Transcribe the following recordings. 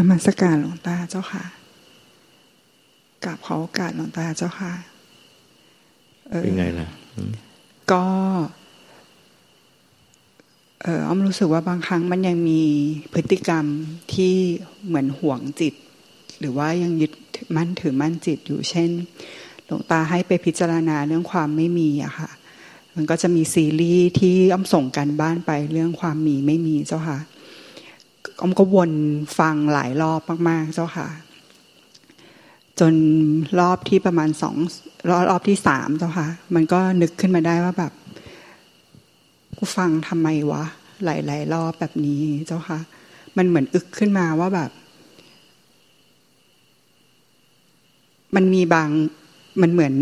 กับนมัสการหลวงตาเจ้าค่ะกับขอโอกาสหลวงตาเจ้าค่ะเป็นไงล่ะก็เอออ้อมรู้สึกว่าบางครั้งมันยังมีพฤติกรรมที่เหมือนห่วงจิต หรือว่ายังยึดมั่นถือมั่นจิตอยู่เช่น หลวงตาให้ไปพิจารณาเรื่องความไม่มีอะค่ะ มันก็จะมีซีรีส์ที่อ้อมส่งกันบ้านไปเรื่องความมีไม่มีเจ้าค่ะ อมก็วนฟังหลายรอบมาก ๆ เจ้าค่ะ จนรอบที่ประมาณสองรอบรอบที่สามเจ้าค่ะ มันก็นึกขึ้นมาได้ว่าแบบกูฟังทำไมวะ หลาย ๆ รอบแบบนี้เจ้าค่ะ มันเหมือนอึกขึ้นมาว่าแบบ มันมีบางมันเหมือน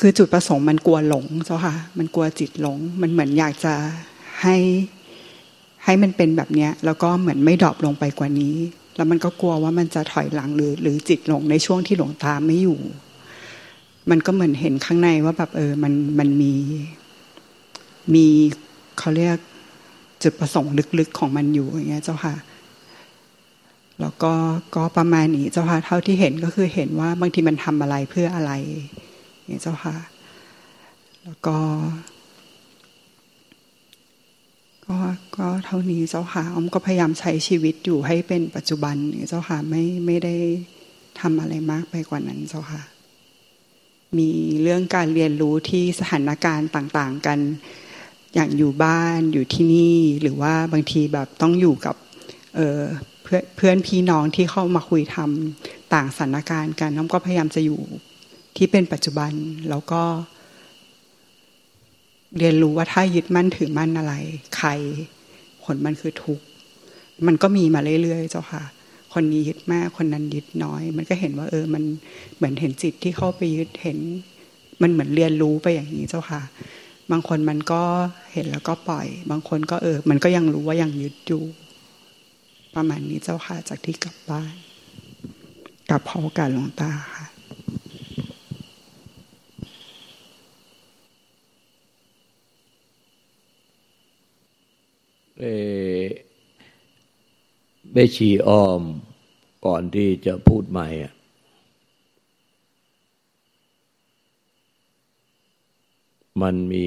คือจุดประสงค์มันกลัวหลงเจ้าค่ะ มันกลัวจิตหลง มันเหมือนอยากจะให้ให้มันเป็นแบบเนี้ย แล้วก็เหมือนไม่ดรอปลงไปกว่านี้ แล้วมันก็กลัวว่ามันจะถอยหลังหรือ หรือจิตหลงในช่วงที่หลวงตาไม่อยู่ มันก็เหมือนเห็นข้างในว่าแบบเออ มันมันมีมีเขาเรียกจุดประสงค์ลึกๆของมันอยู่อย่างเงี้ย เจ้าค่ะแล้วก็ก็ประมาณนี้เจ้าค่ะเท่าที่เห็นก็คือเห็นว่าบางทีมันทำอะไรเพื่ออะไร เจ้าค่ะ แล้วก็ ก็ก็เท่านี้เจ้าค่ะอมก็พยายามใช้ชีวิตอยู่ให้เป็นปัจจุบันเจ้าค่ะไม่ไม่ได้ทำอะไรมากไปกว่านั้นเจ้าค่ะ มีเรื่องการเรียนรู้ที่สถานการณ์ต่างๆกันอย่างอยู่บ้านอยู่ที่นี่หรือว่าบางทีแบบต้องอยู่กับเออเพื่อนเพื่อนพี่น้องที่เข้ามาคุยทำต่างสถานการณ์กันน้องก็พยายามจะอยู่ ที่เป็นปัจจุบันแล้วก็ เรียนรู้ว่าถ้ายึดมั่นถือมั่นอะไร ใคร ผลมันคือทุกข์มันก็มีมาเรื่อยๆเจ้าค่ะ คนนี้ยึดมากคนนั้นยึดน้อย มันก็เห็นว่า เออ มันเหมือนเห็นจิตที่เข้าไปยึดเห็น มันเหมือนเรียนรู้ไปอย่างนี้เจ้าค่ะ บางคนมันก็เห็นแล้วก็ปล่อย บางคนก็เออ มันก็ยังรู้ว่ายังยึดอยู่ประมาณนี้เจ้าค่ะจากที่กลับบ้าน กลับพอการหลวงตาค่ะ เบชีอ้อมก่อนที่จะพูดใหม่อะมันมี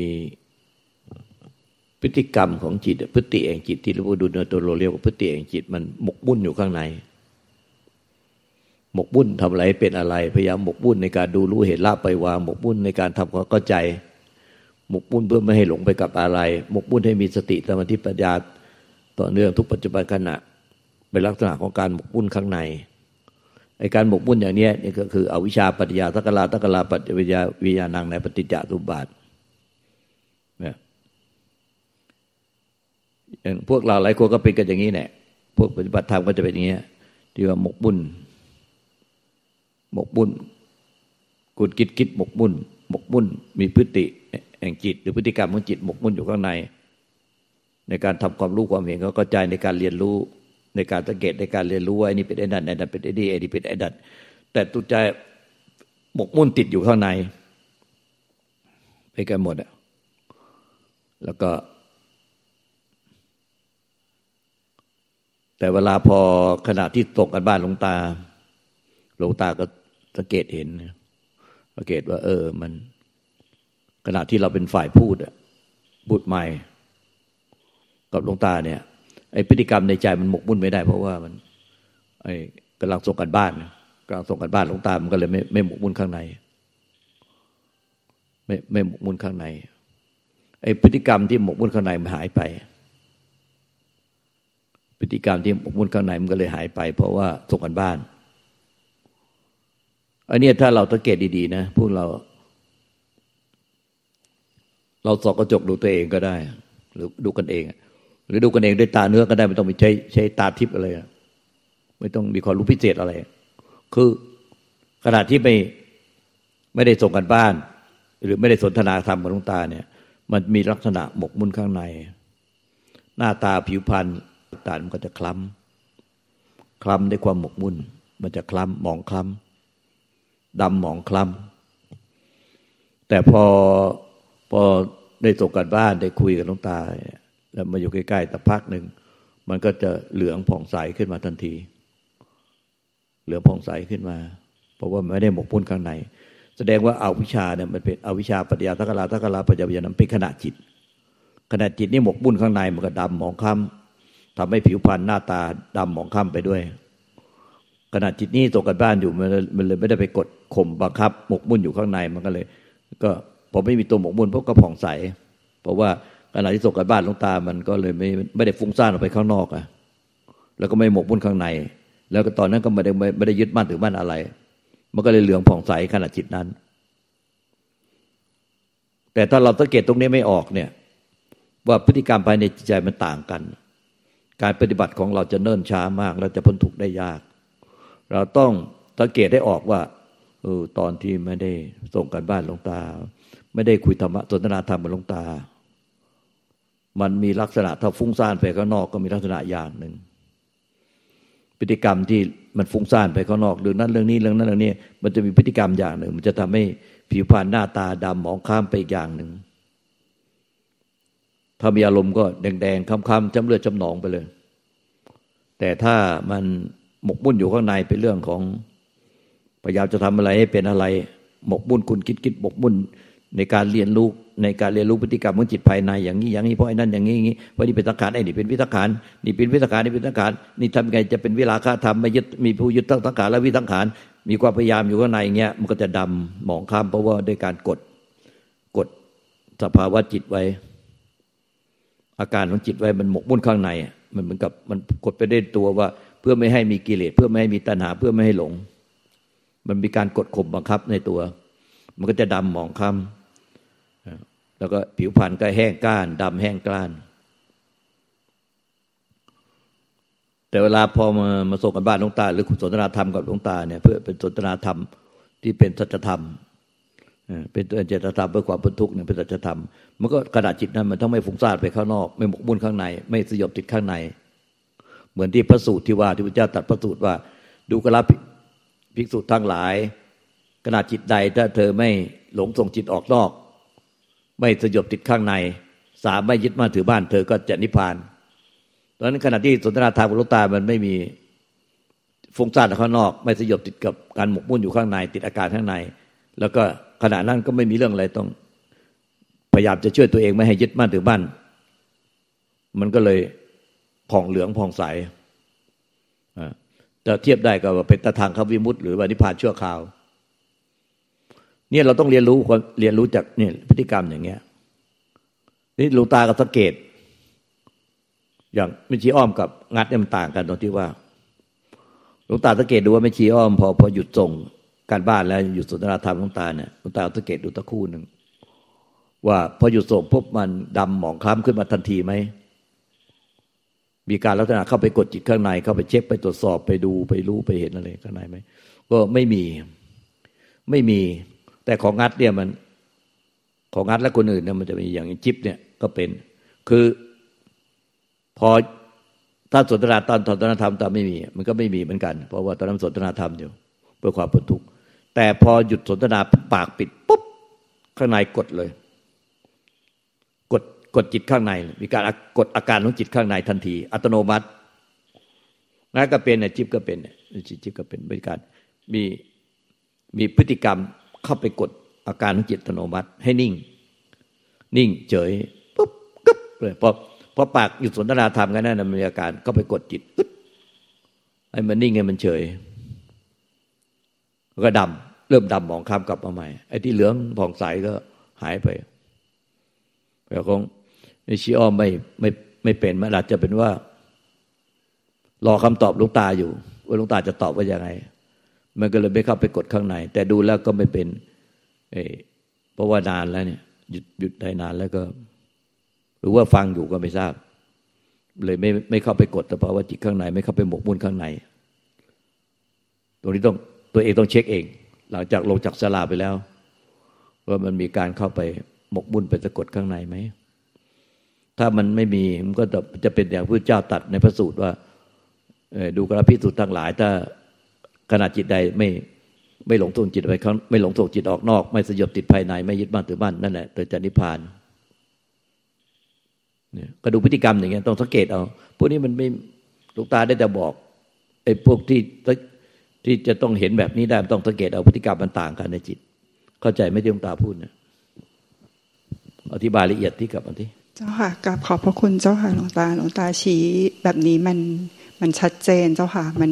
พฤติกรรมของจิต พฤติแห่งจิตที่เราดูเนื้อตัวเราเรียกว่าพฤติแห่งจิต มันหมกบุ่นอยู่ข้างใน หมกบุ่นทำอะไรเป็นอะไร พยายามหมกบุ่นในการดูรู้เห็นละไปวางหมกบุ่นในการทำความเข้าใจ หมกบุ่นเพื่อไม่ให้หลงไปกับอะไร หมกบุ่นให้มีสติสมาธิปัญญาต่อเนื่องทุกปัจจุบันขณะเป็นลักษณะของการหมกบุ่นข้างในไอการหมกบุ่นอย่างนี้นี่ก็คืออวิชชาปัญญาทักลาทักลาปัจจวิญญาวิญญาณังในปฏิจจสุบาทเนี่ยอย่างพวกเราหลายคนก็เป็นกันอย่างนี้แหละพวกปฏิบัติธรรมก็จะเป็นอย่างนี้ที่ว่าหมกบุ่นหมกบุ่นกุดกิดกิดหมกบุ่น หมกบุ่นมีพฤติแห่งจิต หรือพฤติกรรมของจิตหมกมุ่นอยู่ข้างใน ในการทำความรู้ความเห็นเขาก็ใจในการเรียนรู้ ในการสังเกตในการเรียนรู้ว่าไอ้นี่เป็นไอ้นั่นไอ้นั่นเป็นไอ้นี่ไอ้นี่เป็นไอ้นั่นแต่ตุใจหมกมุ่นติดอยู่ข้างในไปกันหมดอะแล้วก็ แต่เวลาพอขณะที่ตกกันบ้านหลวงตา หลวงตาก็สังเกตเห็น สังเกตว่า เออ มัน ขณะที่เราเป็นฝ่ายพูดบุตรใหม่ กับหลวงตาเนี่ย ไอ้พฤติกรรมในใจมันหมกมุ่นไม่ได้ เพราะว่ามัน ไอ้กำลังส่งกันบ้านกำลังส่งกันบ้านหลวงตามันก็เลยไม่ไม่หมกมุ่นข้างใน ไม่ไม่หมกมุ่นข้างใน ไอ้พฤติกรรมที่หมกมุ่นข้างในมันหายไปพฤติกรรมที่หมกมุ่นข้างในมันก็เลยหายไป เพราะว่าส่งกันบ้าน อันนี้ถ้าเราสังเกตดีๆนะพวกเรา เราสอกกระจกดูตัวเองก็ได้ หรือดูกันเอง หรือดูกันเองด้วยตาเนื้อก็ได้ไม่ต้องมีใช้ใช้ตาทิพย์อะไรไม่ต้องมีความรู้พิเศษอะไร คือขณะที่ไม่ไม่ได้ส่งกันบ้าน หรือไม่ได้สนทนาธรรมกับลุงตาเนี่ย มันมีลักษณะหมกมุ่นข้างใน หน้าตาผิวพรรณตามันก็จะคล้ำคล้ำด้วยความหมกมุ่น มันจะคล้ำมองคล้ำ ดำหมองคล้ำแต่พอพอได้ตกกันบ้านได้คุยกับหลวงตา แล้วมาอยู่ใกล้ๆแต่พักหนึ่ง มันก็จะเหลืองผ่องใสขึ้นมาทันที เหลืองผ่องใสขึ้นมา เพราะว่าไม่ได้หมกมุ่นข้างใน แสดงว่าอาวิชาเนี่ยมันเป็นอวิชาปัญญาทักลาทักลาปัญญาปัญญานั้นเป็นขณะจิตขณะจิตนี่หมกมุ่นข้างในมันก็ดำหมองคล้ำทำให้ผิวพรรณหน้าตาดำหมองคล้ำไปด้วย ขณะจิตนี้ตกกันบ้านอยู่มันเลยไม่ได้ไปกดข่มบังคับ หมกมุ่นอยู่ข้างในมันก็เลย ก็พอไม่มีตัวหมกมุ่นพวกก็ผ่องใส เพราะว่าขณะที่ตกกันบ้านลงตามันก็เลยไม่ไม่ได้ฟุ้งซ่านออกไปข้างนอกอะแล้วก็ไม่หมกมุ่นข้างใน แล้วก็ตอนนั้นก็ไม่ได้ไม่ได้ยึดมั่นถือมั่นอะไร มันก็เลยเหลืองผ่องใสขณะจิตนั้น แต่ถ้าเราสังเกตตรงนี้ไม่ออกเนี่ย ว่าพฤติกรรมภายในจิตใจมันต่างกัน การปฏิบัติของเราจะเนิ่นช้ามากเราจะพ้นทุกข์ได้ยาก เราต้องสังเกตได้ออกว่าเออตอนที่ไม่ได้ส่งกันบ้านลงตา ไม่ได้คุยธรรมะสนทนาธรรมกับลงตา มันมีลักษณะถ้าฟุ้งซ่านไปข้างนอกก็มีลักษณะอย่างหนึ่งพฤติกรรมที่มันฟุ้งซ่านไปข้างนอกเรื่องนั้นเรื่องนี้เรื่องนั้นเรื่องนี้มันจะมีพฤติกรรมอย่างหนึ่ง มันจะทำให้ผิวพรรณหน้าตาดำหมองคล้ำไปอีกอย่างหนึ่งถ้ามีอารมณ์ก็แดงๆค้ำๆจำเลือดจำหนองไปเลย แต่ถ้ามัน หมกมุ่นอยู่ข้างในเป็นเรื่องของพยายามจะทำอะไรให้เป็นอะไร หมกมุ่นคุณคิดคิดหมกมุ่นในการเรียนรู้ในการเรียนรู้พฤติกรรมของจิตภายในอย่างนี้อย่างนี้เพราะไอ้นั่นอย่างนี้อย่างนี้เพราะนี่เป็นสังขารไอ้นี่เป็นวิสังขารนี่เป็นวิสังขารนี่เป็นสังขารนี่ทำไงจะเป็นเวลาค่าทำไม่ยึดมีผู้ยึดตั้งสังขารและวิสังขารมีความพยายามอยู่ข้างในอย่างเงี้ยมันก็จะดำหมองคล้ำเพราะว่าด้วยการกดกดสภาวะจิตไว้ อาการของจิตไว้มันหมกมุ่นข้างใน มันเหมือนกับมันกดไปได้ตัวว่า เพื่อไม่ให้มีกิเลสเพื่อไม่ให้มีตัณหาเพื่อไม่ให้หลง มันมีการกดข่มบังคับในตัว มันก็จะดำหมองคล้ำแล้วก็ผิวพรรณก็แห้งกล้านดำแห้งกล้าน แต่เวลาพอมามาส่งกันบ้านหลวงตา หรือคุณสนทนาธรรมกับหลวงตาเนี่ยเพื่อเป็นสนทนาธรรมที่เป็นสัจธรรมเป็นตัวเจตธรรมเพื่อความพ้นทุกข์เนี่ยเป็นสัจธรรม มันก็กระดาษจิตนั้นมันต้องไม่ฟุ้งซ่านไปข้างนอก ไม่หมกมุ่นข้างใน ไม่สยบติดข้างใน เหมือนที่พระสูตรที่ว่าที่พระเจ้าตรัสพระสูตรว่า ดูกระภิกษุทั้งหลาย ขณะจิตใดถ้าเธอไม่หลงส่งจิตออกนอก ไม่สยบติดข้างใน สามไม่ยึดมั่นถือบ้านเธอก็จะนิพพานตอนนั้นขณะที่สนทนาธรรมกับลูกตามันไม่มีฟุ้งซ่านข้างนอก ไม่สยบติดกับการหมกมุ่นอยู่ข้างใน ติดอาการข้างใน แล้วก็ขณะนั้นก็ไม่มีเรื่องอะไรต้อง พยายามจะช่วยตัวเองไม่ให้ยึดมั่นถือบ้านมันก็เลย ผ่องเหลืองผ่องใสจะเทียบได้กับเป็นตะทางเขาวิมุตต์หรือว่านิพพานชั่วคราว เนี่ยเราต้องเรียนรู้เรียนรู้จากเนี่ยพฤติกรรมอย่างเงี้ย นี่หลวงตาก็สังเกต อย่างไม่ชี้อ้อมกับงัดเนี่ยมันต่างกันตรงที่ว่าหลวงตาสังเกตดูว่าไม่ชี้อ้อม พอพอหยุดส่งการบ้านแล้วหยุดสนทนาธรรมหลวงตาเนี่ยหลวงตาสังเกตดูตะคู่หนึ่งว่าพอหยุดส่งพบมันดำหมองคล้ำขึ้นมาทันทีไหม มีการลักษณะเข้าไปกดจิตข้างใน เข้าไปเช็คไปตรวจสอบไปดูไปรู้ไปเห็นอะไรข้างในไหมก็ไม่มีไม่มี แต่ของงัดเนี่ยมัน ของงัดและคนอื่นเนี่ยมันจะมีอย่างจิ๊บเนี่ยก็เป็น คือพอถ้าสนทนาตอนสนทนาธรรมตอนไม่มี มันก็ไม่มีเหมือนกัน เพราะว่าตอนนั้นสนทนาธรรมอยู่เพื่อความพ้นทุกข์แต่พอหยุดสนทนาปากปิดปุ๊บข้างในกดเลย กดจิตข้างใน มีการกดอาการของจิตข้างในทันที อัตโนมัตินั่นก็เป็นเนี่ยจิบก็เป็นเนี่ยจิบก็เป็นบริการมีมีพฤติกรรมเข้าไปกดอาการของจิตอัตโนมัติ ให้นิ่ง นิ่งเฉยปุ๊บกึ๊บเลยพอพอปากหยุดสนทนาธรรมกันนั่นมันมีอาการก็ไปกดจิตปึ๊บให้มันนิ่งให้มันเฉยก็ดำเริ่มดำมองคำกลับมาใหม่ไอ้ที่เหลืองผ่องใสก็หายไปแต่คง ชีอ้อมไม่ไม่ไม่เป็นมันอาจจะเป็นว่า รอคำตอบลุงตาอยู่ ว่าลุงตาจะตอบว่ายังไง มันก็เลยไม่เข้าไปกดข้างใน แต่ดูแล้วก็ไม่เป็นเพราะว่านานแล้วเนี่ยหยุดหยุดได้นานแล้วก็ หรือว่าฟังอยู่ก็ไม่ทราบ เลยไม่ไม่เข้าไปกดแต่เพราะว่าจิตข้างใน ไม่เข้าไปหมกมุ่นข้างใน ตรงนี้ต้องตัวเองต้องเช็คเอง หลังจากลงจากสลาไปแล้ว ว่ามันมีการเข้าไปหมกมุ่นไปสะกดข้างในไหม ถ้ามันไม่มีมันก็จะเป็นอย่างพระเจ้าตัดในพระสูตรว่าดูกระพิสูจน์ทั้งหลาย ถ้าขณะจิตใดไม่ไม่หลงส่งจิตไปเขาไม่หลงส่งจิตออกนอก ไม่สยบติดภายในไม่ยึดบ้านถือบ้านนั่นแหละเกิดจะนิพพานเนี่ยก็ดูพฤติกรรมอย่างเงี้ยต้องสังเกตเอาพวกนี้มันไม่ลูกตาได้แต่บอกไอ้พวกที่ที่จะต้องเห็นแบบนี้ได้ต้องสังเกตเอาพฤติกรรมมันต่างกันในจิต เข้าใจไม่ที่ลูกตาพูดนะอธิบายละเอียดที่กับอันที่ จ้าค่ะกับขอบพระคุณเจ้าค่ะหลวงตาหลวงตาชี้แบบนี้มันมันชัดเจนเจ้าค่ะมัน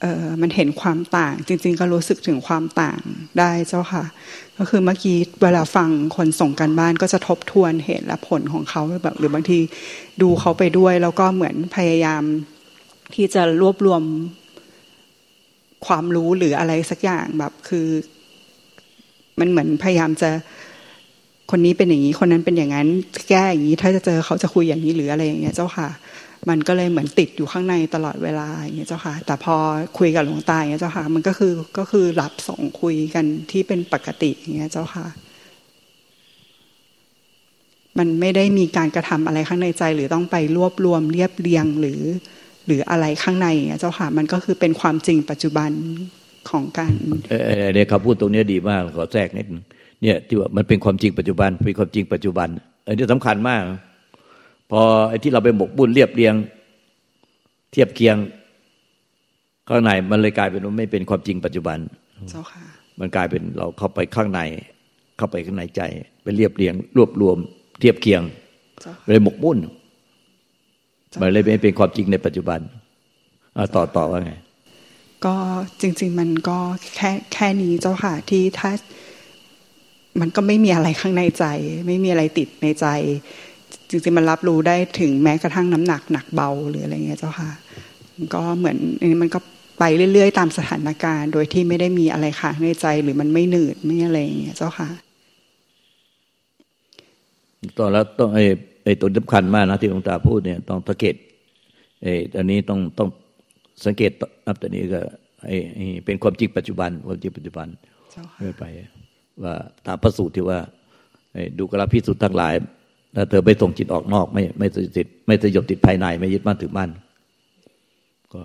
เอ่อมันเห็นความต่าง จริง ๆ ก็รู้สึกถึงความต่างได้เจ้าค่ะ ก็คือเมื่อกี้เวลาฟังคนส่งกันบ้านก็จะทบทวนเหตุและผลของเขาแบบหรือบางทีดูเขาไปด้วย แล้วก็เหมือนพยายามที่จะรวบรวมความรู้หรืออะไรสักอย่างแบบคือ มันเหมือนพยายามจะ คนนี้เป็นอย่างนี้คนนั้นเป็นอย่างนั้น แก้อย่างนี้ถ้าจะเจอเขาจะคุยอย่างนี้หรืออะไรอย่างเงี้ยเจ้าค่ะ มันก็เลยเหมือนติดอยู่ข้างในตลอดเวลาอย่างเงี้ยเจ้าค่ะ แต่พอคุยกับหลวงตาอย่างเงี้ยเจ้าค่ะ มันก็คือก็คือรับส่งคุยกันที่เป็นปกติอย่างเงี้ยเจ้าค่ะ มันไม่ได้มีการกระทำอะไรข้างในใจ หรือต้องไปรวบรวมเรียบเรียงหรือ หรืออะไรข้างในเจ้าค่ะ มันก็คือเป็นความจริงปัจจุบันของการเออเนี่ยเขาพูดตรงนี้ดีมากขอแทรกนิดนึง เนี่ยที่ว่ามันเป็นความจริงปัจจุบันเป็นความจริงปัจจุบันอันนี้สำคัญมาก พอไอ้ที่เราไปหมกบุญเรียบเรียง เทียบเคียง ข้างในมันเลยกลายเป็นว่าไม่เป็นความจริงปัจจุบันเจ้าค่ะมันกลายเป็นเราเข้าไปข้างใน เข้าไปข้างในใจไปเรียบเรียง รวบรวม เทียบเคียงเลยหมกบุญมันเลยไม่เป็นความจริงในปัจจุบันต่อต่อว่าไงก็จริง ๆ มันก็แค่แค่นี้เจ้าค่ะที่ถ้า มันก็ไม่มีอะไรข้างในใจ ไม่มีอะไรติดในใจ จริงๆมันรับรู้ได้ถึงแม้กระทั่งน้ำหนักหนักเบาหรืออะไรเงี้ยเจ้าค่ะก็เหมือนอันนี้มันก็ไปเรื่อยๆ ตามสถานการณ์ โดยที่ไม่ได้มีอะไรค้างในใจหรือมันไม่หนืดไม่อะไรเงี้ยเจ้าค่ะตอนแล้วต้องไอ้ไอ้ตัวสำคัญมากนะที่หลวงตาพูดเนี่ยต้องสังเกตไอ้ตอนนี้ต้องต้องสังเกตนับแต่นี้ก็ไอ้เป็นความจริงปัจจุบันความจริงปัจจุบันไม่ไป ว่าตามพระสูตรที่ว่าดูกระพิสุทธ์ทั้งหลายถ้าเธอไม่ส่งจิตออกนอก ไม่ไม่ติดไม่สยบติดภายใน ไม่ยึดมั่นถือมั่นก็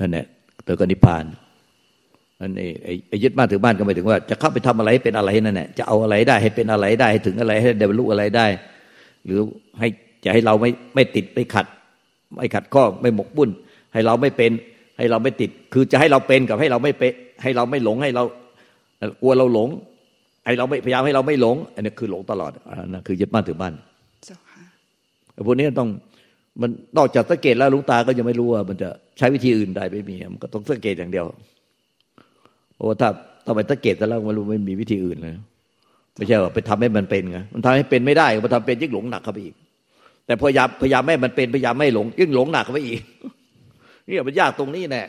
นั่นแหละเธอก็นิพพานนั่นเองไอ้ยึดมั่นถือมั่นก็หมายถึงว่า จะเข้าไปทำอะไรเป็นอะไรนั่นแหละจะเอาอะไรได้ให้เป็นอะไรได้ให้ถึงอะไรให้ได้บรรลุอะไรได้ หรือให้จะให้เราไม่ไม่ติดไม่ขัด ไม่ขัดข้อไม่หมกบุ่นให้เราไม่เป็น ให้เราไม่ติด คือจะให้เราเป็นกับให้เราไม่เป็นให้เราไม่หลงให้เรา กลัวเราหลง ไอเราไม่พยายามให้เราไม่หลง อันนี้คือหลงตลอดอันนั้นคือยึดมั่นถือมั่นพวกนี้ต้องมันนอกจากสังเกตแล้วลุงตาก็ยังไม่รู้ว่ามันจะใช้วิธีอื่นได้ไม่มีมันก็ต้องสังเกตอย่างเดียวเพราะว่าถ้าถ้าไปสังเกตแล้วมันรู้ไม่มีวิธีอื่นเลยไม่ใช่ว่าไปทำให้มันเป็นไงมันทำให้เป็นไม่ได้พอทำเป็นยิ่งหลงหนักเข้าไปอีก แต่พยายามพยายามไม่มันเป็นพยายามไม่หลงยิ่งหลงหนักเข้าไปอีกนี่มันยากตรงนี้แน่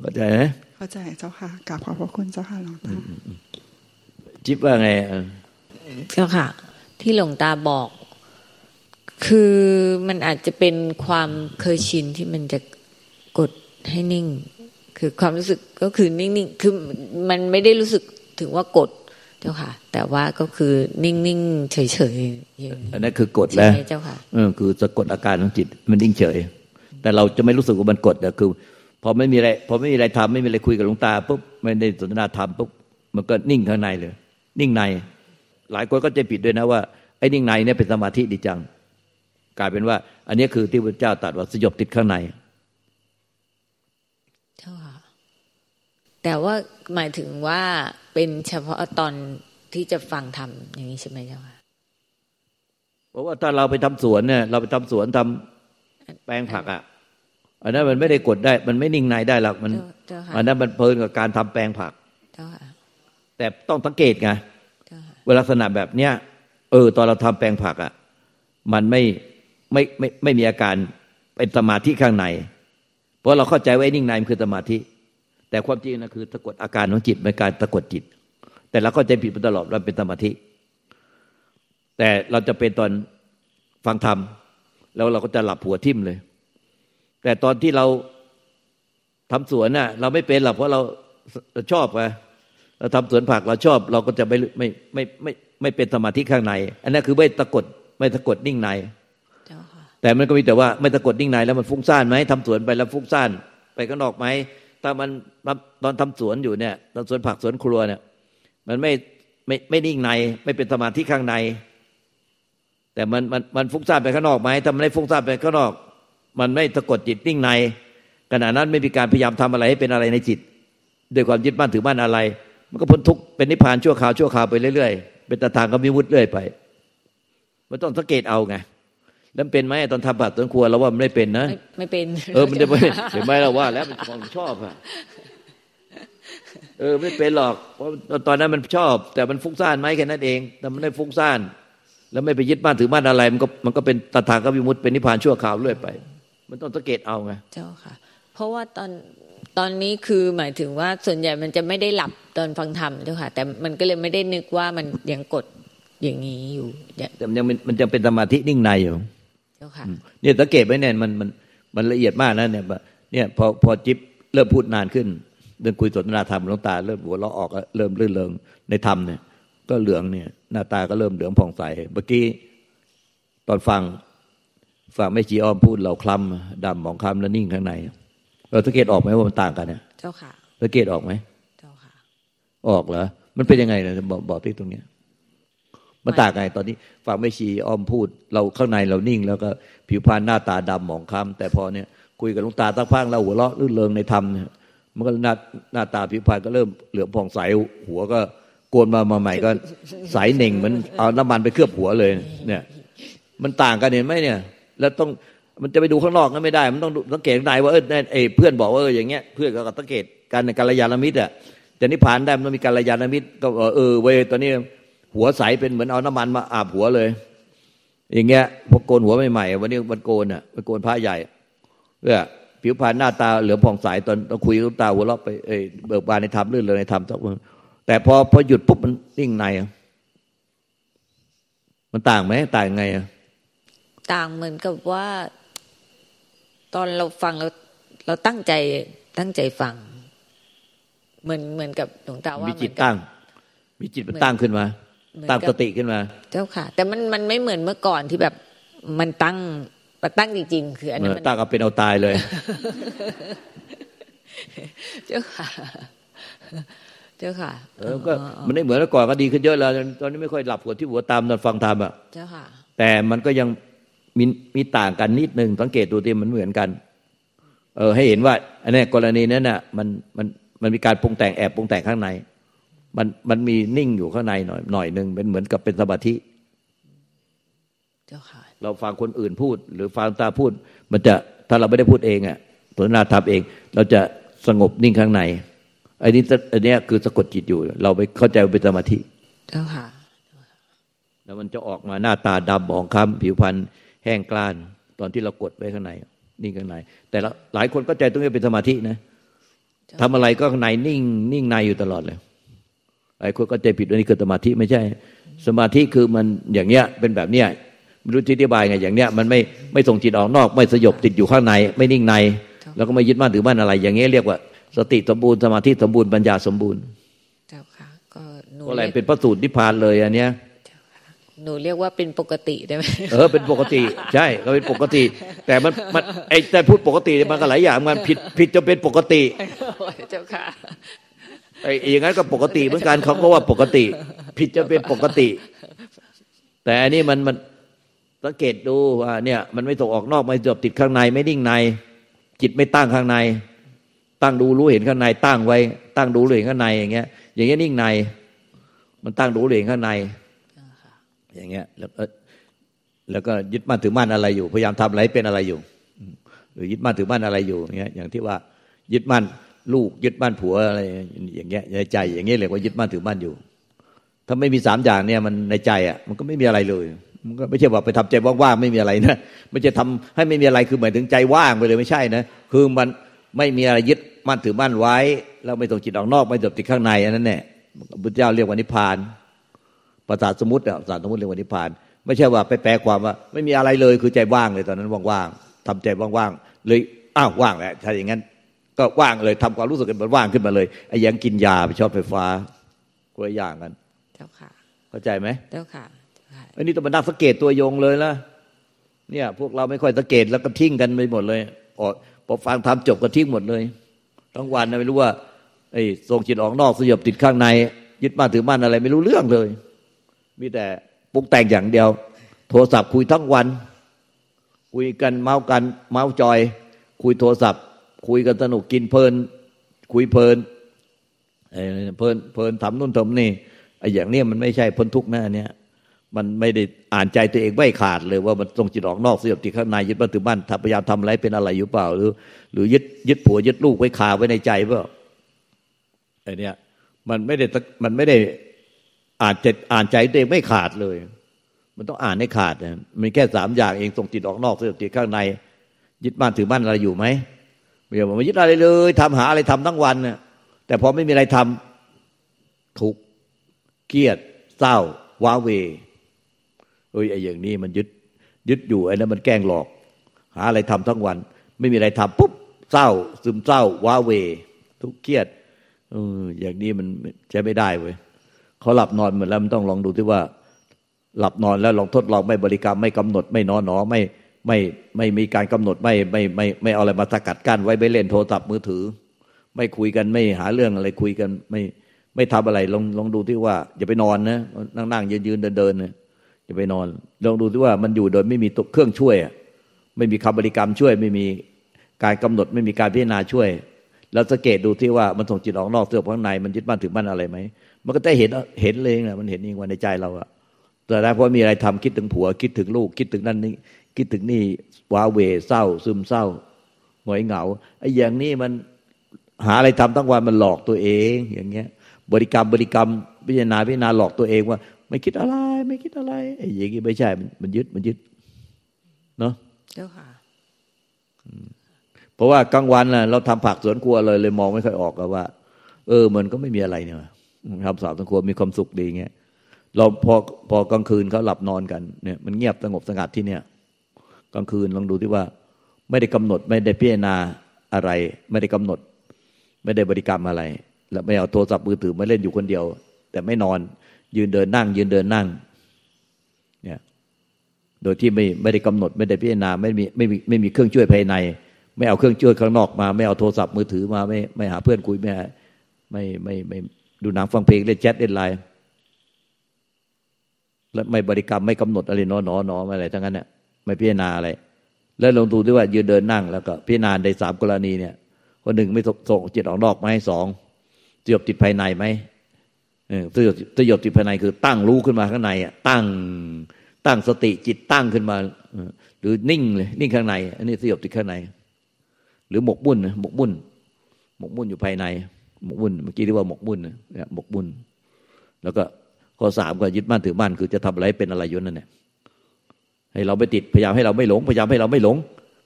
เข้าใจไหม เข้าใจเจ้าค่ะกราบขอบพระคุณเจ้าค่ะหลวงตาจิ๊บว่าไงเจ้าค่ะ ที่หลวงตาบอก คือมันอาจจะเป็นความเคยชินที่มันจะกดให้นิ่ง คือความรู้สึกก็คือนิ่งๆคือมันไม่ได้รู้สึกถึงว่ากดเจ้าค่ะ แต่ว่าก็คือนิ่งๆเฉยๆอันนั้นคือกดแล้วเจ้าค่ะเออคือสะกดอาการของจิตมันนิ่งเฉย แต่เราจะไม่รู้สึกว่ามันกดแต่คือ พอไม่มีอะไรพอไม่มีอะไรทำไม่มีอะไรคุยกับหลวงตาปุ๊บไม่ได้สนทนาธรรมปุ๊บมันก็นิ่งข้างในเลย นิ่งใน หลายคนก็จะผิดด้วยนะว่าไอ้นิ่งในเนี่ยเป็นสมาธิดีจัง กลายเป็นว่า อันนี้คือที่พระเจ้าตรัสว่าสยบติดข้างในเจ้าค่ะแต่ว่าหมายถึงว่าเป็นเฉพาะตอนที่จะฟังธรรมอย่างนี้ใช่ไหมเจ้าค่ะเพราะว่าถ้าเราไปทำสวนเนี่ย เราไปทำสวนทำแปลงผักอะ่ะ อันนั้นมันไม่ได้กดได้ มันไม่นิ่งในได้หรอกมันอันนั้นมันเพลินกับการทำแปลงผักแต่ต้องสังเกตไงเวลาลักษณะแบบเนี้ยเออ ตอนเราทำแปลงผักอะ มันไม่ไม่ไม่ไม่มีอาการเป็นสมาธิข้างใน เพราะเราเข้าใจว่านิ่งในมันคือสมาธิ แต่ความจริงนะคือสะกดอาการของจิตเป็นการสะกดจิต แต่เราก็ใจผิดมาตลอดว่าเป็นสมาธิ แต่เราจะเป็นตอนฟังธรรมแล้วเราก็จะหลับหัวทิ่มเลย แต่ตอนที่เราทำสวนน่ะ เราไม่เป็นหรอกเพราะเราชอบไงเราทำสวนผักเราชอบ เราก็จะไม่ไม่ไม่ไม่ไม่เป็นสมาธิข้างใน อันนั้นคือไม่ตะกดไม่ตะกดนิ่งในแต่มันก็มีแต่ว่าไม่ตะกดนิ่งในแล้วมันฟุ้งซ่านไหมทำสวนไปแล้วฟุ้งซ่านไปข้างนอกไหมถ้ามันตอนทำสวนอยู่เนี่ยตอนสวนผักสวนครัวเนี่ย มันไม่ไม่ไม่นิ่งใน ไม่เป็นสมาธิข้างใน แต่มันมันมันฟุ้งซ่านไปข้างนอกไหมถ้ามันไม่ฟุ้งซ่านไปข้างนอก มันไม่สะกดจิตนิ่งใน ขณะนั้นไม่มีการพยายามทำอะไรให้เป็นอะไรในจิตด้วยความยึดมั่นถือมั่นอะไร มันก็พ้นทุกข์เป็นนิพพานชั่วคราวชั่วคราวไปเรื่อยๆเป็นตาทางก็มีวุฒิเรื่อยไปมันต้องสังเกตเอาไงแล้วเป็นไหมตอนทำผัดตอนครัวเราว่ามันไม่เป็นนะ ไม่เป็น เออมันจะไม่เห็นไหมเราว่า แล้วมันของชอบอะเออไม่เป็นหรอกเพราะตอนนั้นมันชอบ แต่มันฟุ้งซ่านไหมแค่นั้นเองแต่มันไม่ฟุ้งซ่าน แล้วไม่ไปยึดมั่นถือมั่นอะไร มันก็มันก็เป็นตถาคตวิมุตเป็นนิพพานชั่วคราวเรื่อยไป มันต้องสังเกตเอาไงเจ้าค่ะ เพราะว่าตอนตอนนี้คือหมายถึงว่าส่วนใหญ่มันจะไม่ได้หลับตอนฟังธรรมเจ้าค่ะ แต่มันก็เลยไม่ได้นึกว่ามันยังกดอย่างนี้อยู่แต่มันยังมันจะเป็นสมาธินิ่งในอยู่เจ้าค่ะเนี่ยสังเกตไว้เนี่ยมันมันมันละเอียดมากนะเนี่ยเนี่ยพอพอจิ๊บเริ่มพูดนานขึ้นเรื่องคุยสนทนาธรรมหลวงตา เริ่มหัวเราะออกเริ่มลื่นเริงในธรรมเนี่ย ก็เหลืองเนี่ย หน้าตาก็เริ่มเหลืองผ่องใสเมื่อกี้ตอนฟัง ฟังไม่จีอ้อมพูดเราคล้ำดำมองคล้ำแล้วนิ่งข้างใน เราสังเกตออกไหมว่ามันต่างกันเนี่ยเจ้าค่ะสังเกตออกไหมเจ้าค่ะ ออกเหรอมันเป็นยังไงนะบอกบอกที่ตรงเนี้ยมันต่างไงตอนนี้ฟังไม่ชีอ้อมพูด เราข้างในเรานิ่ง แล้วก็ผิวพรรณหน้าตาดำหมองคล้ำแต่พอเนี่ยคุยกับลุงตาตั้งพังเราหัวเราะลื่นเริงในธรรมเนี่ยมันก็หน้าหน้าตาผิวพรรณก็เริ่มเหลืองผ่องใสหัวก็โกนมามาใหม่ก็ใสเน่งเหมือนเอาน้ำมันไปเคลือบหัวเลย เนี่ย มันต่างกันเห็นไหมเนี่ย แล้วต้องมันจะไปดูข้างนอกนั้นไม่ได้ มันต้องสังเกตในว่าเออไอเพื่อนบอกว่าเอออย่างเงี้ยเพื่อนก็สังเกตการในการยานมิตรอะจะนิพพานได้มันมีการยานมิตร ก็เออเว้ยตอนนี้หัวใสเป็นเหมือนเอาน้ำมันมาอาบหัวเลย อย่างเงี้ยพอโกนหัวใหม่ๆวันนี้มันโกนอะมันโกนผ้าใหญ่เพื่อผิวพรรณหน้าตาเหลือผ่องใสตอนเราคุยกับตาหัวเราะไปเอ้เบิกบานในธรรมลื่นเลยในธรรมทุกคนแต่พอพอหยุดปุ๊บมันนิ่งในมันต่างไหมต่างไงอะ ต่างเหมือนกับว่า ตอนเราฟังเราเราตั้งใจตั้งใจฟัง เหมือนเหมือนกับหลวงตาว่ามีจิตตั้ง มีจิตมันตั้งขึ้นมาตั้งสติขึ้นมา เจ้าค่ะ แต่มันมันไม่เหมือนเมื่อก่อนที่แบบมันตั้งมันตั้งจริงๆคืออันนี้มันตั้งเอาเป็นเอาตายเลย เจ้าค่ะ เจ้าค่ะเออก็มันไม่เหมือนเมื่อก่อนก็ดีขึ้นเยอะแล้ว ตอนนี้ไม่ค่อยหลับหัวที่หัวตามตอนฟังธรรมอะเจ้าค่ะ แต่มันก็ยัง มีมีต่างกันนิดนึงสังเกตดูที่มันเหมือนกัน เออ ให้เห็นว่าอันนี้กรณีนั้นน่ะ มันมันมันมีการปรุงแต่งแอบปรุงแต่งข้างใน มันมันมีนิ่งอยู่ข้างในหน่อยหน่อยหนึ่งเป็นเหมือนกับเป็นสมาธิเจ้าค่ะเราฟังคนอื่นพูด หรือฟังตาพูด มันจะถ้าเราไม่ได้พูดเองอะสนทนาธรรมเอง เราจะสงบนิ่งข้างในอันนี้อันนี้คือสะกดจิตอยู่ เราไปเข้าใจเป็นสมาธิเจ้าค่ะแล้วมันจะออกมาหน้าตาดำบองคล้ำผิวพรรณ แห้งกล้านตอนที่เรากดไว้ข้างในนิ่งข้างใน แต่หลายคนก็ใจตรงนี้เป็นสมาธินะทำอะไรก็ข้างในนิ่ง นิ่งในอยู่ตลอดเลย หลายคนก็ใจผิดว่านี่คือสมาธิไม่ใช่ สมาธิคือมันอย่างเนี้ยเป็นแบบเนี้ยไม่รู้ที่อธิบายไงอย่างเนี้ยมันไม่ไม่ส่งจิตออกนอก ไม่สยบติดอยู่ข้างใน ไม่นิ่งใน แล้วก็ไม่ยึดมั่นถือมั่นอะไร อย่างเงี้ยเรียกว่า สติสมบูรณ์สมาธิสมบูรณ์ปัญญาสมบูรณ์เจ้าค่ะก็หนูอะไรเป็นพระสูตรนิพพานเลยอันเนี้ย หนูเรียกว่าเป็นปกติได้ไหมเออเป็นปกติ ใช่ก็เป็นปกติ แต่มันมันไอ้แต่พูดปกติมันก็หลายอย่างมันผิดผิดจะเป็นปกติเจ้าค่ะไอ้อย่างนั้นก็ปกติเหมือนกันเขาก็ว่าปกติ ผิดจะเป็นปกติ แต่อันนี้มันมันสังเกตดูว่าเนี่ย มันไม่ตกออกนอกไม่จบติดข้างในไม่นิ่งใน จิตไม่ตั้งข้างใน ตั้งดูรู้เห็นข้างใน ตั้งไว้ ตั้งดูรู้เห็นข้างในอย่างเงี้ย อย่างเงี้ยนิ่งใน มันตั้งดูรู้เห็นข้างใน อย่างเงี้ยแล้วก็แล้วก็ยึดมั่นถือมั่นอะไรอยู่ พยายามทำอะไรเป็นอะไรอยู่ หรือยึดมั่นถือมั่นอะไรอยู่อย่างเงี้ยอย่างที่ว่ายึดมั่นลูกยึดมั่นผัวอะไรอย่างเงี้ยในใจ อย่างเงี้ยเรียกว่ายึดมั่นถือมั่นอยู่ ถ้าไม่มีสามอย่างเนี่ยมันในใจอะมันก็ไม่มีอะไรเลยมันก็ไม่ใช่ว่าไปทำใจว่างๆไม่มีอะไรนะไม่ใช่ทำให้ไม่มีอะไรคือหมายถึงใจว่างไปเลยไม่ใช่นะคือมันไม่มีอะไรยึดมั่นถือมั่นไว้ แล้วไม่ส่งจิตออกนอกไม่จบติดข้างในอันนั้นแหละพุทธเจ้าเรียกว่านิพพาน ภาษาสมมติเนี่ยภาษาสมมติเรียกว่านิพพาน ไม่ใช่ว่าไปแปลความว่า ไม่มีอะไรเลยคือใจว่างเลยตอนนั้นว่างๆทำใจว่างๆเลยอ้าวว่างแหละถ้าอย่างนั้นก็ว่างเลยทำความรู้สึกกันมันว่างขึ้นมาเลยไอ้ยังกินยาไปชอบไฟฟ้าก็อย่างกันเจ้าค่ะเข้าใจไหมเจ้าค่ะอันนี้ต้องมานักสังเกตตัวยงเลยละเนี่ยพวกเราไม่ค่อยสังเกตแล้วก็ทิ้งกันไปหมดเลยออพอฟังทำจบก็ทิ้งหมดเลย ทั้งวันไม่รู้ว่าไอ้ส่งจิตออกนอกสยบติดข้างใน ยึดมั่นถือมั่นอะไร ไม่รู้เรื่องเลย มีแต่ปรุงแต่งอย่างเดียว โทรศัพท์คุยทั้งวัน คุยกันเมากันเมาจอย คุยโทรศัพท์ คุยกันสนุกกินเพลิน คุยเพลินเพลินเพลินทำนู่นทำนี่ไอ้อย่างนี้มันไม่ใช่พ้นทุกข์นะอันเนี้ยมันไม่ได้อ่านใจตัวเองไม่ขาดเลยว่ามันตรงจิตออกนอกสยบติดข้างในยึดมั่นถือมั่นพยายามทำอะไรเป็นอะไรอยู่เปล่า หรือ หรือยึดยึดผัวยึดลูกไว้คาไว้ในใจเปล่าไอ้นี่มันไม่ได้มันไม่ได้ อ่านใจอ่านใจตัวเองไม่ขาดเลย มันต้องอ่านให้ขาดนะมันแค่สามอย่างเองตรงจิตออกนอกสยบติดข้างใน ยึดมั่นถือมั่นอะไรอยู่ไหมไม่ใช่ว่ายึดอะไรเลยทำหาอะไรทำทั้งวันเนี่ยแต่พอไม่มีอะไรทำทุกเครียด เศร้า ว้าเวเอ้ยไอ้อย่างนี้มันยึดยึดอยู่ไอ้นั้นมันแกล้งหลอก หาอะไรทำทั้งวัน ไม่มีอะไรทำปุ๊บเศร้า ซึมเศร้า ว้าเว ทุกเครียดเอออย่างนี้มันใช้ไม่ได้เว้ย เขาหลับนอนเหมือนแล้วมันต้องลองดูที่ว่า หลับนอนแล้วลองทดลองไม่บริกรรมไม่กำหนดไม่นอนหนอไม่ไม่ไม่มีการกำหนดไม่ไม่ไม่ไม่เอาอะไรมาสกัดกั้นไว้ไม่เล่นโทรศัพท์มือถือ ไม่คุยกันไม่หาเรื่องอะไรคุยกัน ไม่ไม่ทำอะไรลองลองดูที่ว่าอย่าไปนอนนะนั่งนั่งยืนยืนเดินเดินเนี่ยจะไปนอน ลองดูที่ว่ามันอยู่โดยไม่มีตัวเครื่องช่วยไม่มีคำบริกรรมช่วย ไม่มีการกำหนดไม่มีการพิจารณาช่วย แล้วสังเกตดูที่ว่ามันส่งจิตออกนอกเสื้อข้างในมันยึดมั่นถือมั่นอะไรไหม มันก็ได้เห็นเห็นเลยนะมันเห็นเองว่าในใจเราอะแต่ได้เพราะมีอะไรทำคิดถึงผัว คิดถึงลูก คิดถึงนั่นนี่คิดถึงนี่ว้าเวเศร้า ซึมเศร้าหงอยเหงาไอ้อย่างนี้มันหาอะไรทำทั้งวันมันหลอกตัวเอง อย่างเงี้ย บริกรรมบริกรรมพิจารณาพิจารณาหลอกตัวเองว่า ไม่คิดอะไร ไม่คิดอะไรไอ้อย่างนี้ไม่ใช่มันยึดมันยึดเนาะเจ้าค่ะเพราะว่ากลางวันน่ะเราทำผักสวนครัวเลยเลยมองไม่ค่อยออกว่า เออ มันก็ไม่มีอะไรเนี่ย ทำสาวสวนครัวมีความสุขดีเงี้ยเราพอพอกลางคืนเขาหลับนอนกันเนี่ยมันเงียบสงบสงัดที่เนี่ย กลางคืนลองดูที่ว่า ไม่ได้กำหนดไม่ได้พิจารณาอะไร ไม่ได้กำหนด ไม่ได้บริกรรมอะไร แล้วไม่เอาโทรศัพท์มือถือมาเล่นอยู่คนเดียว แต่ไม่นอน ยืนเดินนั่ง ยืนเดินนั่ง เนี่ย โดยที่ไม่ไม่ได้กำหนด ไม่ได้พิจารณาไม่มีไม่มีไม่มีเครื่องช่วยภายใน ไม่เอาเครื่องช่วยข้างนอกมา ไม่เอาโทรศัพท์มือถือมาไม่ไม่หาเพื่อนคุยไม่ไม่ไม่ไม่ ดูหนังฟังเพลงเล่นแชทเล่นไลน์และไม่บริกรรมไม่กำหนดอะไรนอนอนออะไรทั้งนั้นเนี่ยไม่พิจารณาอะไร แล้วลงดูด้วยว่ายืนเดินนั่งแล้วก็พิจารณาในสามกรณีเนี่ยคนหนึ่งไม่ส่งจิตออกนอกไหมสองเจียบติดภายในไหมสยบสยบติภายในคือ ตั้งรู้ขึ้นมาข้างในอะตั้งตั้งสติจิตตั้งขึ้นมาหรือนิ่งเลยนิ่งข้างใน อันนี้สยบติดข้างใน หรือหมกบุญหมกบุญหมกบุญอยู่ภายใน หมกบุญเมื่อกี้ที่ว่าหมกบุญเนี่ยหมกบุญแล้วก็ข้อสามก็ยึดมั่นถือมั่นคือจะทำอะไรเป็นอะไรอยู่นั่นเนี่ยให้เราไม่ติดพยายามให้เราไม่หลง พยายามให้เราไม่หลง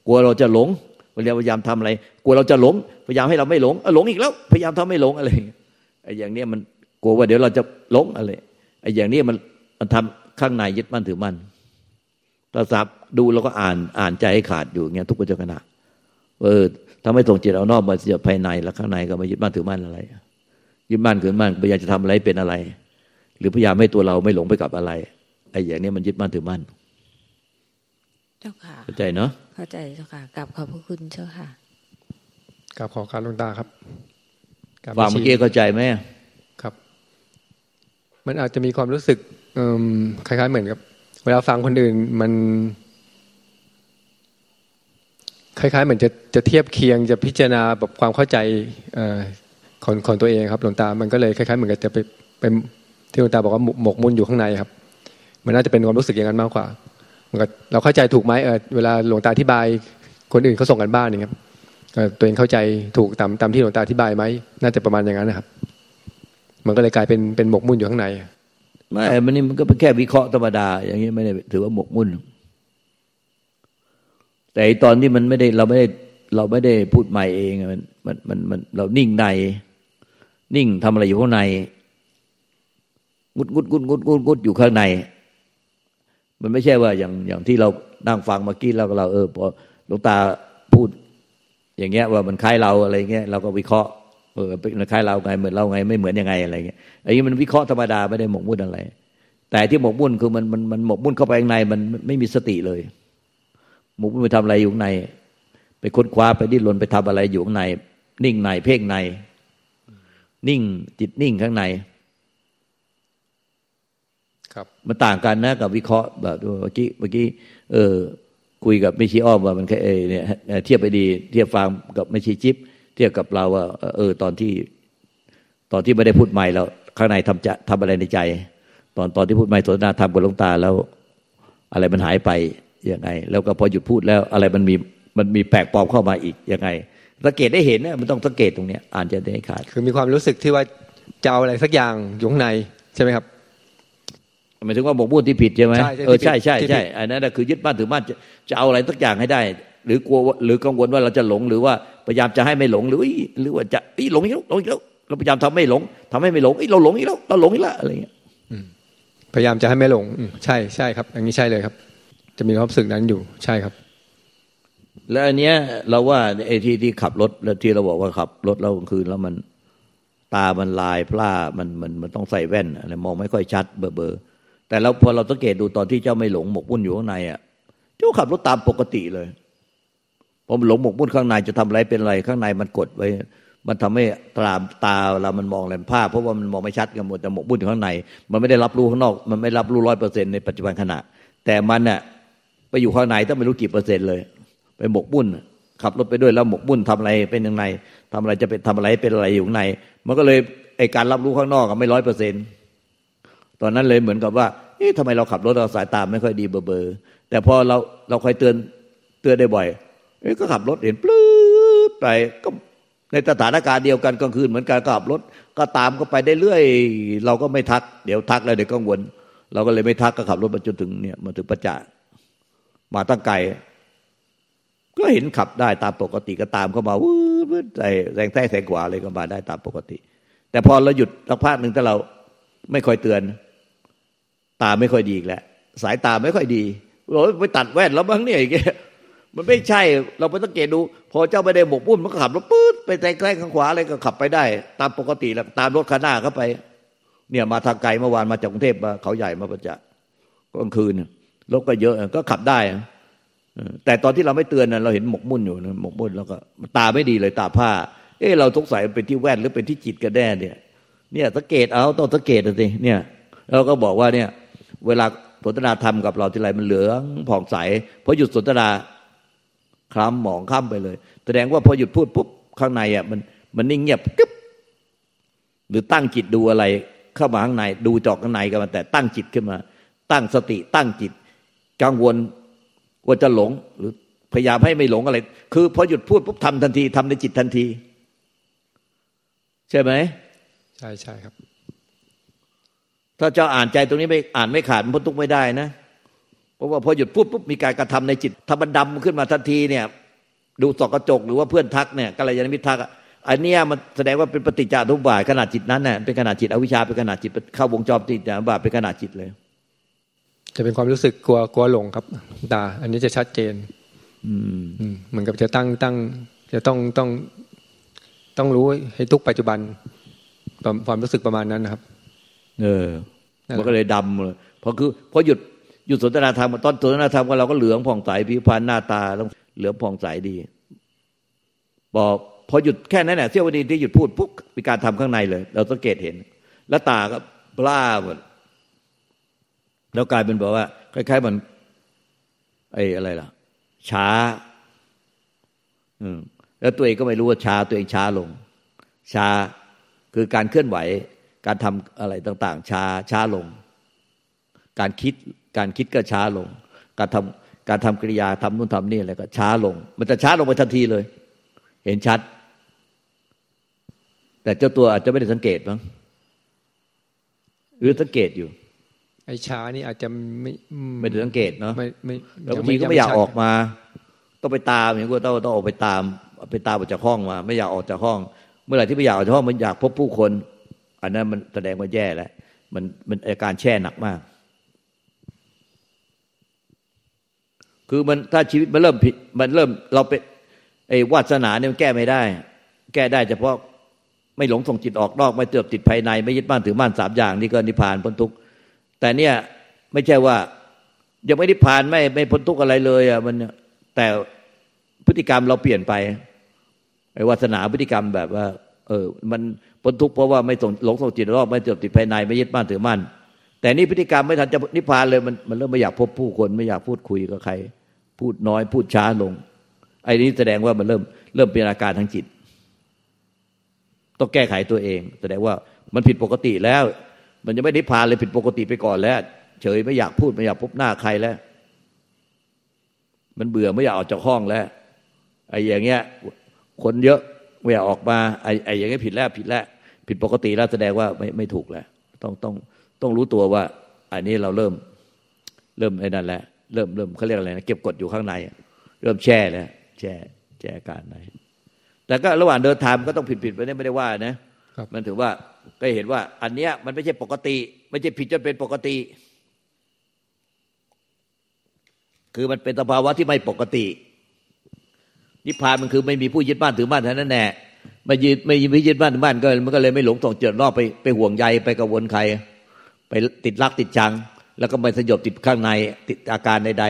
กลัวเราจะหลงพยายามทำอะไร กลัวเราจะหลง พยายามให้เราไม่หลงหลงอีกแล้ว พยายามทำไม่หลงอะไรไอ้อย่างเนี้ยมันกลัวว่าเดี๋ยวเราจะหลงอะไรไอ้อย่างนี้มันมันทำข้างในยึดมั่นถือมั่นถ้าสับดูแล้วก็อ่านอ่านใจให้ขาดอยู่เงี้ยทุกปัจจุบัน เออทำให้ตรงจิตเอานอกมาเสียภายในแล้วข้างในก็มายึดมั่นถือมั่นอะไรยึดมั่นถือมั่นพยายามจะทำอะไรเป็นอะไร หรือพยายามให้ตัวเราไม่หลงไปกับอะไรไอ้อย่างนี้มันยึดมั่นถือมั่นเจ้าค่ะเข้าใจเนาะเข้าใจเจ้าค่ะกลับขอบพระคุณเจ้าค่ะกลับขอการลงตาครับฟังเมื่อกี้เข้าใจไหมมันอาจจะมีความรู้สึกคล้ายๆเหมือนกับ เวลาฟังคนอื่นมัน คล้าย ๆ เหมือนจะจะเทียบเคียงจะพิจารณาแบบความเข้าใจของของตัวเองครับหลวงตา มันก็เลยคล้ายๆเหมือนกับจะไปเป็นที่หลวงตาบอกว่าหมกมุ่นอยู่ข้างในครับ มันน่าจะเป็นความรู้สึกอย่างนั้นมากกว่าเหมือนกับเราเข้าใจถูกไหมเออเวลาหลวงตาอธิบายคนอื่นเขาส่งกันบ้านนี่ครับตัวเองเข้าใจถูกตามตามที่หลวงตาอธิบายไหมน่าจะประมาณอย่างนั้นนะครับ มันก็เลยกลายเป็นเป็นหมกมุ่นอยู่ข้างในไม่มันนี่มันก็เป็นแค่วิเคราะห์ธรรมดา อย่างนี้ไม่ได้ถือว่าหมกมุ่น แต่ตอนที่มันไม่ได้เราไม่ได้เราไม่ได้พูดใหม่เองมันมันมันมันเรานิ่งใน นิ่งทำอะไรอยู่ข้างในงุดงุดงุดงุดงุดงุดอยู่ข้างใน มันไม่ใช่ว่าอย่างอย่างที่เรานั่งฟังเมื่อกี้เราก็เราเออพอหลวงตาพูด อย่างเงี้ยว่ามันคล้ายเราอะไรเงี้ยเราก็วิเคราะห์เออเป็นคล้ายเราไงเหมือนเราไง ไม่เหมือนยังไงอะไรเงี้ยไอ้นี้มันวิเคราะห์ธรรมดาไม่ได้หมกมุ่นอะไร แต่ที่หมกมุ่นคือมันมันมันหมกมุ่นเข้าไปข้างในมันไม่มีสติเลย หมกมุ่นไปทำอะไรอยู่ข้างใน ไปค้นคว้าไปดิ้นรนไปทำอะไรอยู่ข้างใน นิ่งในเพ่งใน นิ่งจิตนิ่งข้างใน ครับ มันต่างกันนะกับวิเคราะห์แบบเมื่อกี้เมื่อกี้เออ คุยกับไม่ชีอ้อมว่ามันแค่เอเนี่ยเทียบไปดี เทียบฟังกับไม่ชีจิ๊บเทียบกับเราว่าเออ ตอนที่ ตอนที่ไม่ได้พูดใหม่แล้วข้างในทำจะทำอะไรในใจ ตอนตอนที่พูดใหม่สนทนาธรรมกับหลวงตาแล้ว อะไรมันหายไป ยังไง แล้วก็พอหยุดพูดแล้วอะไรมันมีมันมีแปลกปลอมเข้ามาอีกยังไงสังเกตได้เห็นนะมันต้องสังเกตตรงเนี้ยอ่านจะได้ขาด คือมีความรู้สึกที่ว่าจะเอาอะไรสักอย่างอยู่ข้างในใช่ไหมครับหมายถึงว่าหมกมุ่นที่ผิดใช่ไหมใช่ใช่เออใช่ใช่ที่ผิดใช่อันนั้นน่ะคือยึดบ้านถือบ้านจะจะเอาอะไรสักอย่างให้ได้ หรือกลัวว่าหรือกังวลว่าเราจะหลงหรือว่าพยายามจะให้ไม่หลงหรือหรือว่าจะอีหลงอีกแล้วหลงอีกแล้วเราพยายามทำไม่หลงทำให้ไม่หลงอีเราหลงอีกแล้วเราหลงอีกแล้วอะไรเงี้ยพยายามจะให้ไม่หลงอืมใช่ใช่ครับ อย่างนี้ใช่เลยครับ จะมีความรู้สึกนั้นอยู่ใช่ครับ แล้วอันเนี้ย เราว่าไอ้ที่ที่ขับรถแล้วที่เราบอกว่าขับรถแล้วกลางคืนแล้วมันตามันลายพร่ามันมันมันต้องใส่แว่นอะไรมองไม่ค่อยชัดเบอเบอร์แต่เราพอเราสังเกตดูตอนที่เจ้าไม่หลงหมกมุ่นอยู่ข้างในอะเจ้าขับรถตามปกติเลยพอมันหลงหมกมุ่นข้างในจะทำอะไรเป็นอะไรข้างในมันกดไว้ มันทำให้ตาตาเรามันมองแหลมภาพเพราะว่ามันมองไม่ชัดกันหมดแต่หมกมุ่นอยู่ข้างใน มันไม่ได้รับรู้ข้างนอก มันไม่รับรู้ร้อยเปอร์เซ็นต์ในปัจจุบันขณะ แต่มันน่ะ ไปอยู่ข้างในต้องไม่รู้กี่เปอร์เซ็นต์เลย ไปหมกมุ่นขับรถไปด้วยแล้วหมกมุ่นทำอะไรเป็นยังไงทำอะไรจะเป็นทำอะไรเป็นอะไรอยู่ข้างใน มันก็เลยไอการรับรู้ข้างนอกก็ไม่ร้อยเปอร์เซ็นต์ตอนนั้นเลยเหมือนกับว่าเอ๊ะทำไมเราขับรถเราสายตาไม่ค่อยดีเบอเบอร์แต่พอเราเราคอยเตือนเตือนได้บ่อยเอ๊ะก็ขับรถเห็นปลื้ดไปก็ในสถานการณ์เดียวกันกลางคืนเหมือนกันขับรถก็ตามก็ไปได้เรื่อย เราก็ไม่ทัก เดี๋ยวทักแล้วเดี๋ยวกังวล เราก็เลยไม่ทักก็ขับรถมาจนถึงเนี่ยมาถึงประจักษ์ มาตั้งไกลก็เห็นขับได้ตามปกติก็ตามเข้ามาวู้วใส่แสงใต้แสงขวาเลยก็มาได้ตามปกติ แต่พอเราหยุดสักพักหนึ่งถ้าเราไม่ค่อยเตือน ตาไม่ค่อยดีอีกแล้วสายตาไม่ค่อยดีเราไปตัดแว่นแล้วบ้างเนี่ยอย่างเงี้ยมันไม่ใช่เราไปสังเกตดู พอเจ้าไม่ได้บกปุ้นมันก็ขับรถปื๊ดไปแซงใกล้ข้างขวาอะไรก็ขับไปได้ ตามปกติแล้วตามรถคันหน้าเข้าไป เนี่ยมาทางไกลเมื่อวานมาจากกรุงเทพมาเขาใหญ่มาประจักษ์กลางคืน รถก็เยอะก็ขับได้แต่ตอนที่เราไม่เตือนนะเราเห็นหมกมุ่นอยู่นะหมกมุ่นแล้วก็ตาไม่ดีเลยตาผ้า เออเราสงสัยเป็นที่แว่นหรือเป็นที่จิตกันแน่เนี่ย เนี่ยสังเกตเอาต้องสังเกตสิเนี่ยเราก็บอกว่าเนี่ย เวลาสนทนาธรรมกับเราทีไรมันเหลืองผ่องใสพอหยุดสนทนาคล้ำหมองค่ำไปเลย แสดงว่าพอหยุดพูดปุ๊บข้างในอะมันมันนิ่งเงียบกึ๊บหรือตั้งจิตดูอะไร เข้ามาข้างในดูจอกข้างในกันมาแต่ตั้งจิตขึ้นมา ตั้งสติตั้งจิต กังวลว่าจะหลงหรือพยายามให้ไม่หลงอะไร คือพอหยุดพูดปุ๊บทำทันทีทำในจิตทันที ใช่ไหมใช่ใช่ครับ ถ้าเจ้าอ่านใจตรงนี้ไม่อ่านไม่ขาดมันพ้นทุกข์ไม่ได้นะเพราะว่าพอหยุดพูดปุ๊บมีการกระทำในจิตถ้ามันดำขึ้นมาทันทีเนี่ย ดูสอกกระจกหรือว่าเพื่อนทักเนี่ยกัลยาณมิตรทักอะอันเนี้ยมันแสดงว่าเป็นปฏิจจาทุบายขนาดจิตนั้นเน่ยเป็นขนาดจิตอวิชชาเป็นขนาดจิตเข้าวงจรปฏิจจาทุบายเป็นขนาดจิตเลย จะเป็นความรู้สึกกลัวกลัวหลงครับตาอันนี้จะชัดเจนอืมอืมเหมือนกับจะตั้งตั้ง จะต้องต้องต้องรู้ให้ทุกปัจจุบันความความรู้สึกประมาณนั้นนะครับ เออนั่นแหละมันก็เลยดำเลยพอคือพอหยุดหยุดสนทนาธรรมตอนสนทนาธรรมก็เราก็เหลืองผ่องใสผิวพรรณหน้าตาต้องเหลืองผ่องใสดีบอกพอหยุดแค่นั้นแหละเสี้ยววินาทีที่หยุดพูดปุ๊บมีการทำข้างในเลย เราสังเกตเห็น แล้วตาก็ปล้าหมด แล้วกลายเป็นแบบว่า คล้ายๆมันไอ้อะไรล่ะ ช้า อืมแล้วตัวเองก็ไม่รู้ว่าช้าตัวเองช้าลง ช้าคือการเคลื่อนไหว การทำอะไรต่าง ๆ ช้าช้าลง การคิดการคิดก็ช้าลง การทำการทำกิริยาทำนู่นทำนี่อะไรก็ช้าลง มันจะช้าลงไปทันทีเลย เห็นชัด แต่เจ้าตัวอาจจะไม่ได้สังเกตมั้งหรือสังเกตอยู่ ไอ้ช้านี่อาจจะไม่อืไม่ได้สังเกตเนาะไม่ไม่แล้วบางงทีก็ไม่อยากชัดออกมา ต้องไปตามอย่างว่าต้องต้องออกไปตามไปตามออกจากห้องมา ไม่อยากออกจากห้อง เมื่อไหร่ที่ไม่อยากออกจากห้องมันอยากพบผู้คน อันนั้นมันแสดงว่าแย่แล้วมันมันอาการแช่หนักมาก คือมันถ้าชีวิตมันเริ่มผิด มันเริ่มเราเป็นไอ้วาสนาเนี่ยมันแก้ไม่ได้ แก้ได้เฉพาะไม่หลงส่งจิตออกนอก ไม่เติบติดภายใน ไม่ยึดมั่นถือมั่นสามอย่าง นี่ก็นิพพานพ้นทุกข์ แต่เนี่ยไม่ใช่ว่า ยังไม่ได้ผ่านไม่ไม่พ้นทุกข์อะไรเลยอะมันแต่พฤติกรรมเราเปลี่ยนไปไอ้วาสนาพฤติกรรมแบบว่า เออ มันพ้นทุกข์เพราะว่าไม่ส่งหลงส่งจิตรอบไม่เติบติดภายในไม่ยึดมั่นถือมั่นแต่นี่พฤติกรรมไม่ทันจะนิพพานเลยมันมันเริ่มไม่อยากพบผู้คนไม่อยากพูดคุยกับใคร พูดน้อยพูดช้าลง ไอ้นี้แสดงว่ามันเริ่มเริ่มเป็นอาการทางจิต ต้องแก้ไขตัวเอง แสดงว่ามันผิดปกติแล้ว มันยังไม่นิพพานเลยผิดปกติไปก่อนแล้ว เฉยไม่อยากพูดไม่อยากพบหน้าใครแล้ว มันเบื่อไม่อยากออกจากห้องแล้วไอ้อย่างเงี้ย คนเยอะไม่อยากออกมาไอ้ไอ้อย่างเงี้ยผิดแล้วผิดแล้วผิดปกติแล้วแสดงว่าไม่ไม่ถูกแล้ว ต้องต้องต้องรู้ตัวว่า อันนี้เราเริ่มเริ่มไอ้นั่นแหละเริ่มเริ่มเขาเรียกอะไรนะเก็บกดอยู่ข้างใน เริ่มแช่แล้วแช่แช่การในแต่ก็ระหว่างเดินทางก็ต้องผิดผิดไปไม่ได้ว่านะมันถือว่า ก็เห็นว่า อันเนี้ยมันไม่ใช่ปกติ ไม่ใช่ผิดจนเป็นปกติ คือมันเป็นสภาวะที่ไม่ปกติ นิพพานมันคือไม่มีผู้ยึดบ้านถือบ้านเท่านั้นแน่ไม่ยึดไม่ยึดบ้านถือบ้านก็มันก็เลยไม่หลงส่งเจิดรอบไปไปห่วงใยไปกังวลใคร ไปติดรักติดชัง แล้วก็ไม่สยบติดข้างในติดอาการใด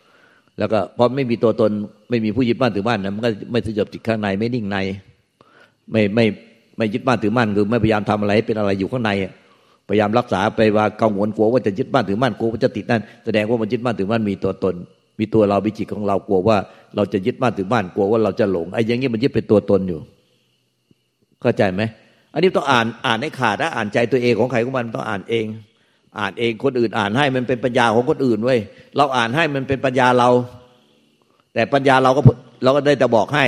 ๆแล้วก็พอไม่มีตัวตน ไม่มีผู้ยึดบ้านถือบ้านนะมันก็ไม่สยบติดข้างใน ไม่นิ่งใน ไม่ไม่ ไม่ยึดบ้านถือบ้านคือไม่พยายามทำอะไรเป็นอะไรอยู่ข้างในพยายามรักษาไปว่ากังวลกลัวว่าจะยึดบ้านถือบ้านกลัวว่าจะติดนั่นแสดงว่ามันยึดบ้านถือบ้านมีตัวตน มีตัวเรามีจิตของเรากลัวว่า เราจะยึดบ้านถือบ้านกลัวว่าเราจะหลงไอ้อย่างนี้มันยึดเป็นตัวตนอยู่ เข้าใจไหมอันนี้ต้องอ่านอ่านให้ขาดนะอ่านใจตัวเองของใครของมันต้องอ่านเอง อ่านเองคนอื่นอ่านให้มันเป็นปัญญาของคนอื่นเว้ยเราอ่านให้มันเป็นปัญญาเรา แต่ปัญญาเราก็เราก็ได้แต่บอกให้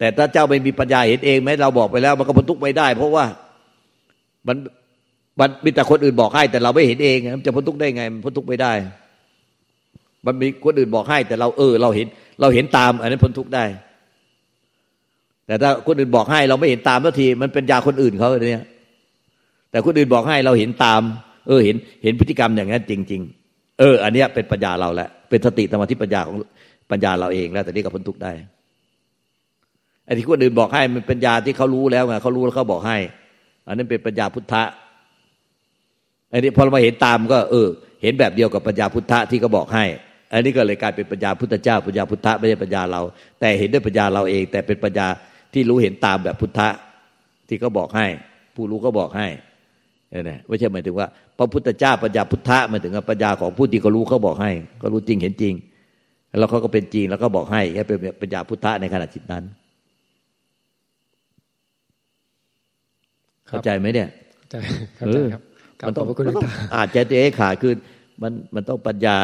แต่ถ้าเจ้าไม่มีปัญญาเห็นเองไหมเราบอกไปแล้ว มันก็พ้นทุกข์ไม่ได้ เพราะว่ามันมันมีแต่คนอื่นบอกให้แต่เราไม่เห็นเองมันจะพ้นทุกข์ได้ไงมันพ้นทุกข์ไม่ได้ มันมีคนอื่นบอกให้ แต่เราเออ เราเห็น เราเห็นตาม อันนั้นพ้นทุกข์ได้ แต่ถ้าคนอื่นบอกให้ เราไม่เห็นตามทันทีมันเป็นยาคนอื่นเขาเนี่ยแต่คนอื่นบอกให้เราเห็นตาม เออ เห็นเห็นพฤติกรรมอย่างนั้นจริง ๆ เออ อันเนี้ยเป็นปัญญาเราแหละเป็นสติสมาธิปัญญาของปัญญาเราเองแล้วแต่นี่ก็พ้นทุกข์ได้ อ้ที่คนอื่นบอกให้มันเปัญญาที่เขารู้แล้วไงเขารู้แล้วเขาบอกให้ อันนั้นเป็นปัญญาพุทธะอันนี้พอเรามาเห็นตามก็ เออ เห็นแบบเดียวกับปัญญาพุทธะที่เขาบอกให้ อันนี้ก็เลยกลายเป็นปัญญาพุทธเจ้า ปัญญาพุทธะไม่ใช่ปัญญาเรา แต่เห็นด้วยปัญญาเราเอง แต่เป็นปัญญาที่รู้เห็นตามแบบพุทธะที่เขาบอกให้ ผู้รู้ก็บอกให้เนี่ยไม่ใช่หมายถึงว่า พระพุทธเจ้าปัญญาพุทธะหมายถึงปัญญาของผู้ที่เขารู้เขาบอกให้เขารู้จริงเห็นจริง แล้วเขาก็เป็นจริงแล้วก็บอกให้แค่เป็นปัญญาพุทธะในขณะจิตนั้น เข้าใจไหมเนี่ยเข้าใจครับมันต้องอาจจะตัวเองขาดคือมันมันต้องปัญญา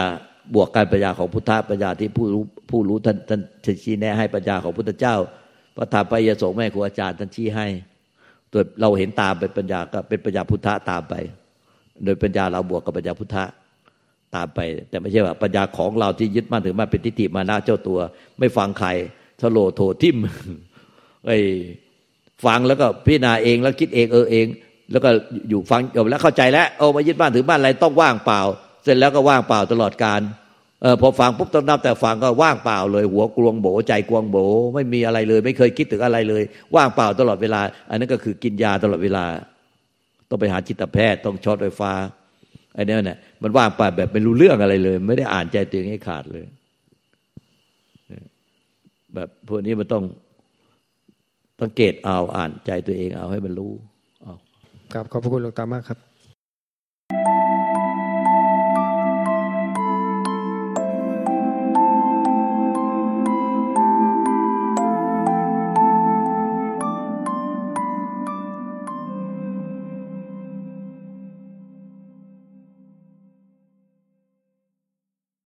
บวกการปัญญาของพุทธะปัญญาที่ผู้รู้ผู้รู้ท่านท่านชี้แนะให้ปัญญาของพุทธเจ้าพระธรรมปยสงแม่ครูอาจารย์ท่านชี้ให้ตัวเราเห็นตามเป็นปัญญาก็เป็นปัญญาพุทธะตามไป โดยปัญญาเราบวกกับปัญญาพุทธะตามไป แต่ไม่ใช่ว่าปัญญาของเราที่ยึดมั่นถือมาเป็นทิฏฐิมานะเจ้าตัว ไม่ฟังใครทะโลโถทิมไอ้ ฟังแล้วก็พิจารณาเองแล้วคิดเองเออเอง แล้วก็อยู่ฟังจบแล้วเข้าใจแล้วเอามายึดมั่นถือมั่นอะไรต้องว่างเปล่า เสร็จแล้วก็ว่างเปล่าตลอดการเออพอฟังปุ๊บต้องนับแต่ฟังก็ว่างเปล่าเลย หัวกลวงโบใจกลวงโบไม่มีอะไรเลย ไม่เคยคิดถึงอะไรเลย ว่างเปล่าตลอดเวลา อันนั้นก็คือกินยาตลอดเวลา ต้องไปหาจิตแพทย์ต้องช็อตไฟฟ้าไอ้นี่เนี่ยมันว่างเปล่าแบบไม่รู้เรื่องอะไรเลย ไม่ได้อ่านใจตัวเองให้ขาดเลย แบบพวกนี้มันต้อง สังเกตเอาอ่านใจตัวเองเอาให้มันรู้เอากลับขอบพระคุณหลวงตามากครับ